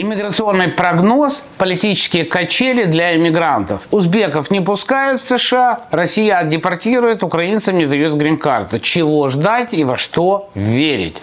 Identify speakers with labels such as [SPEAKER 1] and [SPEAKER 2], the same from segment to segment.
[SPEAKER 1] Иммиграционный прогноз, политические качели для иммигрантов. Узбеков не пускают в США, Россия депортирует, украинцам не дает грин-карту. Чего ждать и во что верить?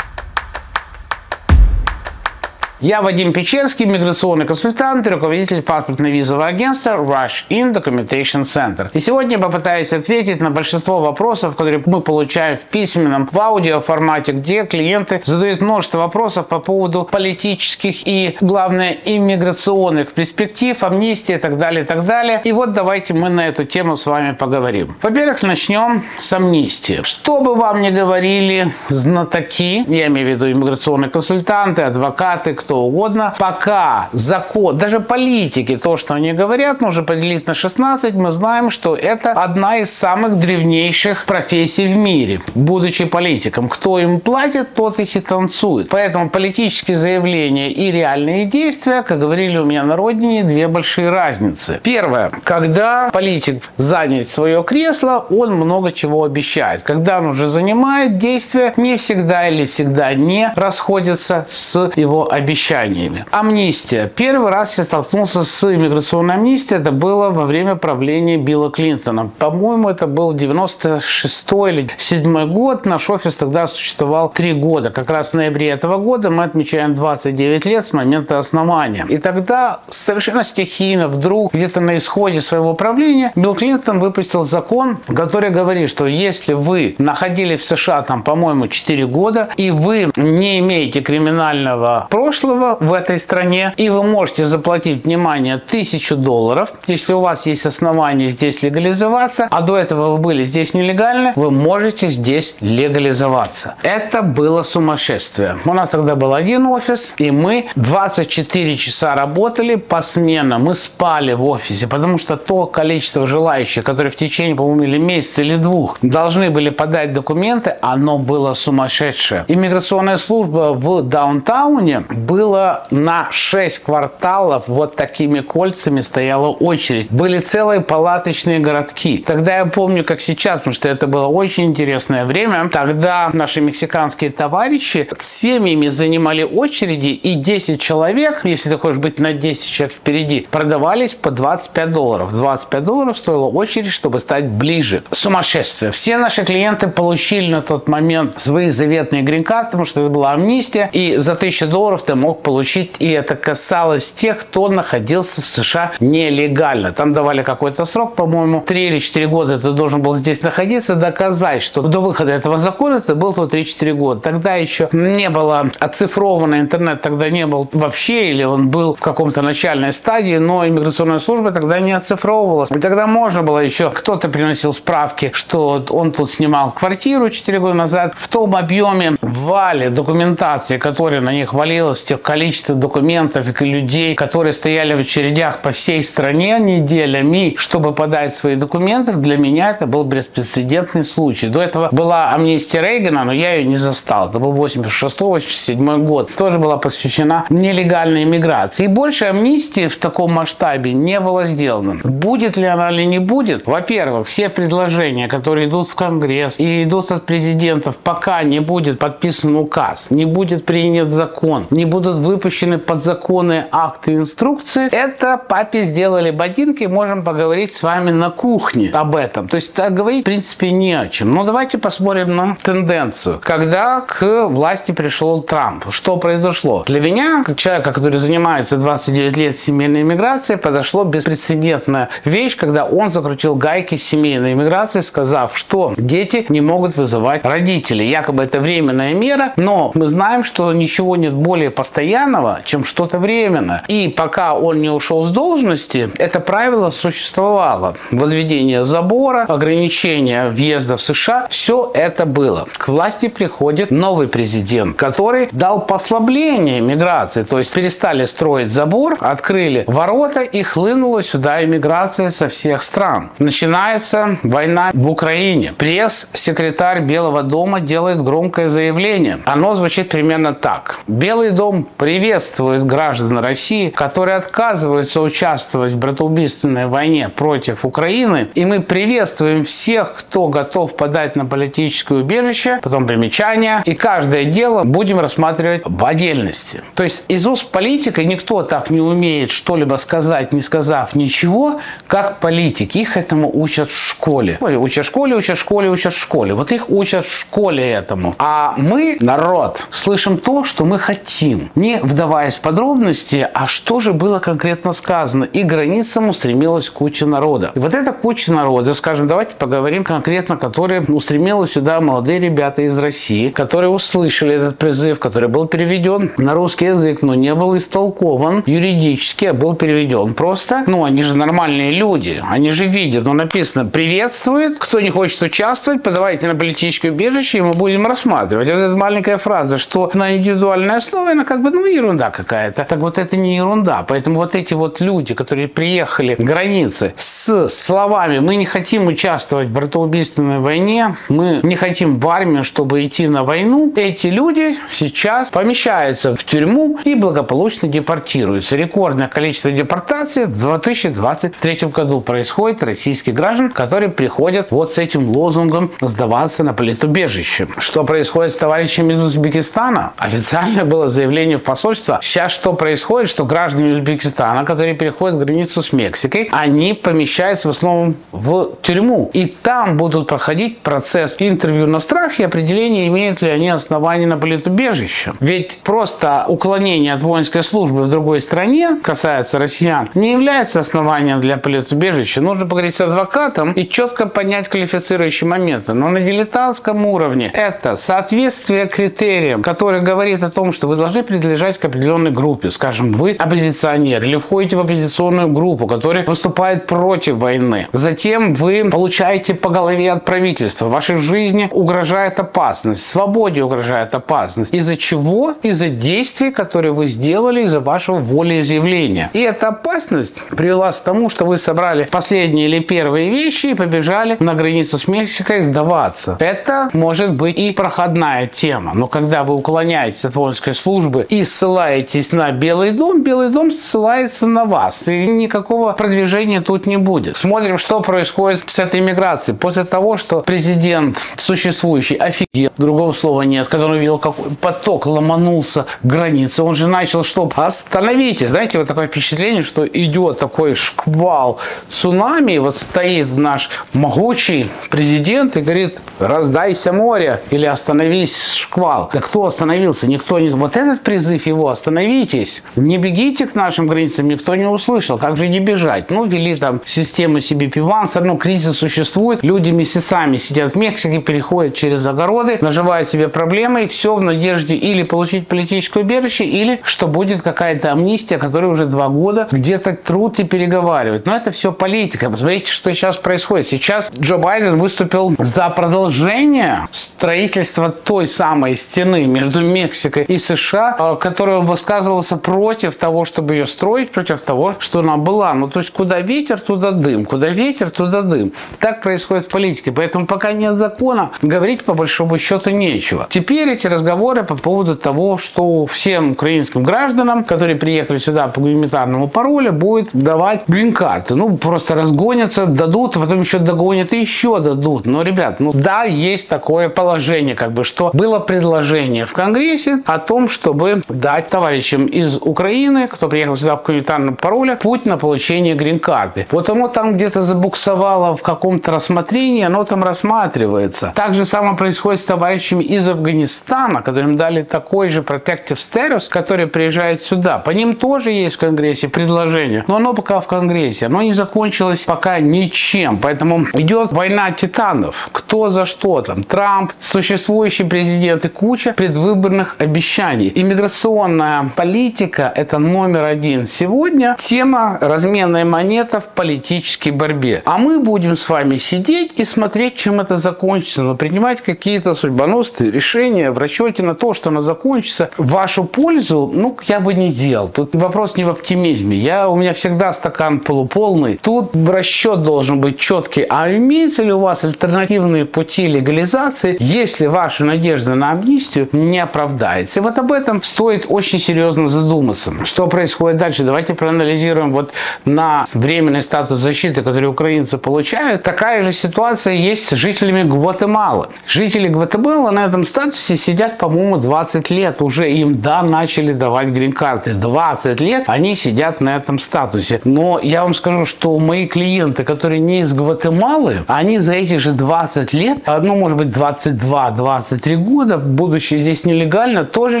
[SPEAKER 1] Я Вадим Печерский, миграционный консультант и руководитель паспортно-визового агентства Rush In Documentation Center. И сегодня я попытаюсь ответить на большинство вопросов, которые мы получаем в письменном, в аудио формате, где клиенты задают множество вопросов по поводу политических и, главное, иммиграционных перспектив, амнистии и так далее, и так далее. И вот давайте мы на эту тему с вами поговорим. Во-первых, начнем с амнистии. Что бы вам ни говорили знатоки, я имею в виду иммиграционные консультанты, адвокаты, кто угодно, пока закон, даже политики, то, что они говорят, нужно поделить на 16, мы знаем, что это одна из самых древнейших профессий в мире, будучи политиком. Кто им платит, тот их и танцует. Поэтому политические заявления и реальные действия, как говорили у меня на родине, две большие разницы. Первое. Когда политик занят свое кресло, он много чего обещает. Когда он уже занимает действия, не всегда или всегда не расходятся с его обещаниями обещаниями. Амнистия. Первый раз я столкнулся с иммиграционной амнистией. Это было во время правления Билла Клинтона. По-моему, это был 96 или 7 год. Наш офис тогда существовал 3 года. Как раз в ноябре этого года мы отмечаем 29 лет с момента основания. И тогда совершенно стихийно, вдруг, где-то на исходе своего правления, Билл Клинтон выпустил закон, который говорит, что если вы находились в США, там, по-моему, 4 года, и вы не имеете криминального прошлого, прошлого в этой стране, и вы можете заплатить, внимание, тысячу долларов, если у вас есть основания здесь легализоваться, а до этого вы были здесь нелегально, вы можете здесь легализоваться. Это было сумасшествие. У нас тогда был один офис, и мы 24 часа работали посменно. Мы спали в офисе, потому что то количество желающих, которые в течение, по-моему, или месяца, или двух должны были подать документы, оно было сумасшедшее. Иммиграционная служба в даунтауне было на 6 кварталов вот такими кольцами стояла очередь. Были целые палаточные городки. Тогда я помню, как сейчас, потому что это было очень интересное время. Тогда наши мексиканские товарищи с семьями занимали очереди, и 10 человек, если ты хочешь быть на 10 человек впереди, продавались по 25 долларов. 25 долларов стоила очередь, чтобы стать ближе. Сумасшествие. Все наши клиенты получили на тот момент свои заветные грин-карты, потому что это была амнистия, и за 1000 долларов ты мог получить, и это касалось тех, кто находился в США нелегально. Там давали какой-то срок, по-моему, 3 или 4 года ты должен был здесь находиться, доказать, что до выхода этого закона ты был тут 3-4 года. Тогда еще не было оцифровано, интернет тогда не был вообще, или он был в каком-то начальной стадии, но иммиграционная служба тогда не оцифровывалась. И тогда можно было еще, кто-то приносил справки, что он тут снимал квартиру 4 года назад, в том объеме вале документации, которая на них валилась, тех количества документов и людей, которые стояли в очередях по всей стране неделями, чтобы подать свои документы, для меня это был беспрецедентный случай. До этого была амнистия Рейгана, но я ее не застал. Это был 86-87 год. Тоже была посвящена нелегальной иммиграции. И больше амнистии в таком масштабе не было сделано. Будет ли она или не будет? Во-первых, все предложения, которые идут в Конгресс и идут от президентов, пока не будет подписан указ, не будет принят закон, не будут выпущены подзаконные акты и инструкции. Это папе сделали ботинки, можем поговорить с вами на кухне об этом. То есть так говорить, в принципе, не о чем. Но давайте посмотрим на тенденцию. Когда к власти пришел Трамп, что произошло? Для меня, как человека, который занимается 29 лет семейной иммиграцией, подошло беспрецедентная вещь, когда он закрутил гайки семейной иммиграции, сказав, что дети не могут вызывать родителей. Якобы это временная мера, но мы знаем, что ничего нет более постоянного, чем что-то временное. И пока он не ушел с должности, это правило существовало. Возведение забора, ограничение въезда в США, все это было. К власти приходит новый президент, который дал послабление миграции, то есть перестали строить забор, открыли ворота и хлынула сюда иммиграция со всех стран. Начинается война в Украине. Пресс-секретарь Белого дома делает громкое заявление. Оно звучит примерно так. Белый дом основном приветствует граждан России, которые отказываются участвовать в братоубийственной войне против Украины. И мы приветствуем всех, кто готов подать на политическое убежище, потом примечания. И каждое дело будем рассматривать в отдельности. То есть из уст политика никто так не умеет что-либо сказать, не сказав ничего, как политики. Их этому учат в школе. Учат в школе, учат в школе, учат в школе. Вот их учат в школе этому. А мы, народ, слышим то, что мы хотим. Не вдаваясь в подробности, а что же было конкретно сказано. И границам устремилась куча народа. И вот эта куча народа, скажем, давайте поговорим конкретно, которые устремилась сюда молодые ребята из России, которые услышали этот призыв, который был переведен на русский язык, но не был истолкован юридически, а был переведен просто. Ну, они же нормальные люди, они же видят, ну, написано «приветствует», кто не хочет участвовать, подавайте на политическое убежище, и мы будем рассматривать. Вот эта маленькая фраза, что на индивидуальной основе, она как бы, ну, ерунда какая-то. Так вот это не ерунда. Поэтому вот эти вот люди, которые приехали к границе с словами «мы не хотим участвовать в братоубийственной войне, мы не хотим в армию, чтобы идти на войну», эти люди сейчас помещаются в тюрьму и благополучно депортируются. Рекордное количество депортаций в 2023 году происходит российских граждан, которые приходят вот с этим лозунгом сдаваться на политубежище. Что происходит с товарищами из Узбекистана? Официально было заявление в посольство. Сейчас что происходит, что граждане Узбекистана, которые переходят границу с Мексикой, они помещаются в основном в тюрьму. И там будут проходить процесс интервью на страх и определение, имеют ли они основания на политубежище. Ведь просто уклонение от воинской службы в другой стране, касается россиян, не является основанием для политубежища. Нужно поговорить с адвокатом и четко понять квалифицирующие моменты. Но на дилетантском уровне это соответствие критериям, который говорит о том, что вы должны принадлежать к определенной группе. Скажем, вы оппозиционер или входите в оппозиционную группу, которая выступает против войны. Затем вы получаете по голове от правительства. В вашей жизни угрожает опасность, свободе угрожает опасность. Из-за чего? Из-за действий, которые вы сделали из-за вашего волеизъявления. И эта опасность привела к тому, что вы собрали последние или первые вещи и побежали на границу с Мексикой сдаваться. Это может быть и проходная тема. Но когда вы уклоняетесь от воинской службы и ссылаетесь на Белый дом, Белый дом ссылается на вас. И никакого продвижения тут не будет. Смотрим, что происходит с этой миграцией. После того, что президент существующий офигел, другого слова нет, когда он увидел, какой поток ломанулся к границе, он же начал что? Остановитесь. Знаете, вот такое впечатление, что идет такой шквал цунами, и вот стоит наш могучий президент и говорит, раздайся море или остановись шквал. Да кто остановился? Никто не... Вот этот призыв его, остановитесь, не бегите к нашим границам, никто не услышал. Как же не бежать? Ну, ввели там систему CBP-1, все равно кризис существует, люди месяцами сидят в Мексике, переходят через огороды, наживают себе проблемы, и все в надежде или получить политическое убежище, или что будет какая-то амнистия, которая уже два года где-то труд и переговаривает. Но это все политика. Посмотрите, что сейчас происходит. Сейчас Джо Байден выступил за продолжение строительства той самой стены между Мексикой и США, э, которую он высказывался против того, чтобы ее строить, против того, что она была. Ну, то есть, куда ветер, туда дым. Куда ветер, туда дым. Так происходит в политике. Поэтому пока нет закона, говорить по большому счету нечего. Теперь эти разговоры по поводу того, что всем украинским гражданам, которые приехали сюда по гуманитарному паролю, будет давать грин-карты. Ну, просто разгонятся, дадут, а потом еще догонят и еще дадут. Но, ребят, ну да, есть такое положение, как бы, что было предложение в Конгрессе о том, чтобы дать товарищам из Украины, кто приехал сюда по гуманитарному паролю, путь на получение грин-карты. Вот оно там где-то забуксовало в каком-то рассмотрении, оно там рассматривается. Так же самое происходит с товарищами из Афганистана, которым дали такой же protective status, который приезжает сюда. По ним тоже есть в Конгрессе предложение, но оно пока в Конгрессе, оно не закончилось пока ничем. Поэтому идет война титанов. Кто за что там? Трамп, существующий президент и куча предвыборных обещаний. Иммиграционная политика – это номер один. Сегодня тема разменная монета в политической борьбе. А мы будем с вами сидеть и смотреть, чем это закончится, но принимать какие-то судьбоносные решения в расчете на то, что оно закончится в вашу пользу, ну, я бы не делал. Тут вопрос не в оптимизме. Я, у меня всегда стакан полуполный. Тут расчет должен быть четкий. А имеется ли у вас альтернативные пути легализации, если ваша надежда на амнистию не оправдается. И вот об этом стоит очень серьезно задуматься. Что происходит дальше? Давайте проанализируем вот на временный статус защиты, который украинцы получают. Такая же ситуация есть с жителями Гватемалы. Жители Гватемалы на этом статусе сидят, по-моему, 20 лет уже. Им, да, начали давать грин-карты. 20 лет они сидят на этом статусе. Но я вам скажу, что мои клиенты, которые не из Гватемалы, они за эти же 20 лет, ну, может быть, 22-23 года, будучи здесь нелегально, тоже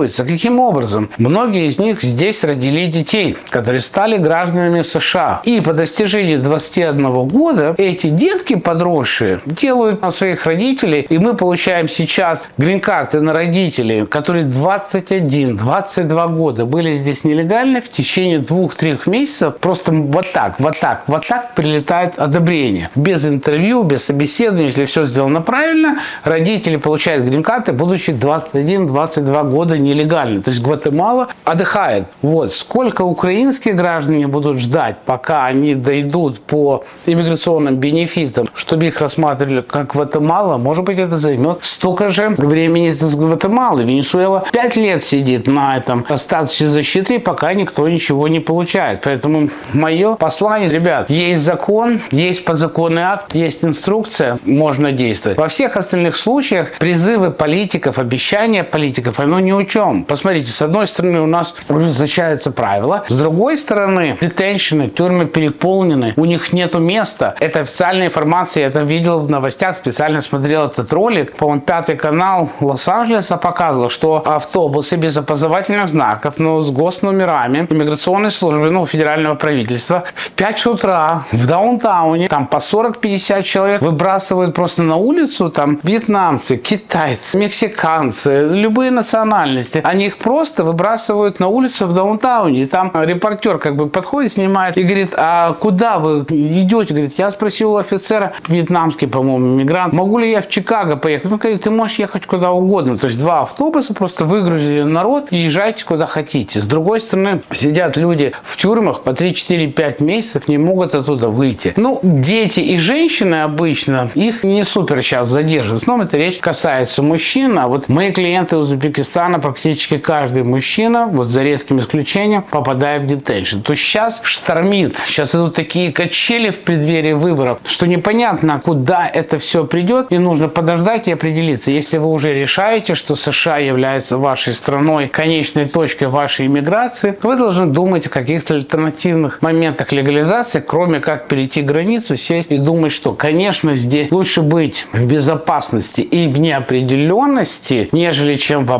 [SPEAKER 1] легализуются. Каким образом? Многие из них здесь родили детей, которые стали гражданами США. И по достижении 21 года эти детки подросшие делают на своих родителей, и мы получаем сейчас грин-карты на родителей, которые 21-22 года были здесь нелегально, в течение двух-трех месяцев просто вот так, вот так, вот так прилетает одобрение. Без интервью, без собеседования, если все сделано правильно, родители получают грин-карты, будучи 21-22 года нелегально. То есть Гватемала отдыхает. Вот. Сколько украинские граждане будут ждать, пока они дойдут по иммиграционным бенефитам, чтобы их рассматривали как Гватемала, может быть, это займет столько же времени это с Гватемалы. Венесуэла 5 лет сидит на этом статусе защиты, пока никто ничего не получает. Поэтому мое послание, ребят, есть закон, есть подзаконный акт, есть инструкция, можно действовать. Во всех остальных случаях призывы политиков, обещания политиков, оно ни о чем. Посмотрите, с одной стороны у нас ужесточаются правила, с другой стороны детеншены, тюрьмы переполнены, у них нету места. Это официальная информация, я это видел в новостях, специально смотрел этот ролик. По-моему, пятый канал Лос-Анджелеса показывал, что автобусы без опознавательных знаков, но с госномерами иммиграционной службы, ну, федерального правительства в 5 утра в даунтауне, там по 40-50 человек выбрасывают просто на улицу, там вьетнамцы, китайцы, мексиканцы, любые национальности. Они их просто выбрасывают на улицу в даунтауне. Там репортер как бы подходит, снимает и говорит, а куда вы идете? Говорит, я спросил у офицера, вьетнамский, по-моему, иммигрант, могу ли я в Чикаго поехать? Он говорит, ты можешь ехать куда угодно. То есть два автобуса просто выгрузили народ и езжайте куда хотите. С другой стороны, сидят люди в тюрьмах по 3, 4, 5 месяцев, не могут оттуда выйти. Ну, дети и женщины обычно, их не супер сейчас задерживают. В основном это речь касается мужчин, а вот мои клиенты из Узбекистана, практически каждый мужчина, вот за редким исключением, попадает в детеншн. То сейчас штормит, сейчас идут такие качели в преддверии выборов, что непонятно, куда это все придет, и нужно подождать и определиться. Если вы уже решаете, что США является вашей страной, конечной точкой вашей иммиграции, вы должны думать о каких-то альтернативных моментах легализации, кроме как перейти границу, сесть и думать, что, конечно, здесь лучше быть в безопасности и в неопределенности, нежели чем в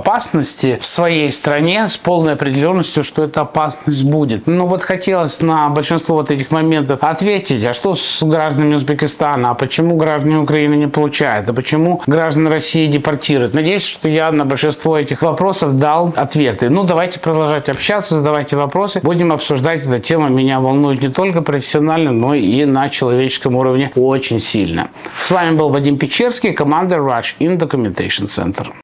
[SPEAKER 1] опасности в своей стране с полной определенностью, что эта опасность будет. Ну вот хотелось на большинство вот этих моментов ответить, а что с гражданами Узбекистана, а почему граждане Украины не получают, а почему граждан России депортируют. Надеюсь, что я на большинство этих вопросов дал ответы. Ну, давайте продолжать общаться, задавайте вопросы. Будем обсуждать эту тему. Меня волнует не только профессионально, но и на человеческом уровне очень сильно. С вами был Вадим Печерский, команда Rush in Documentation Center.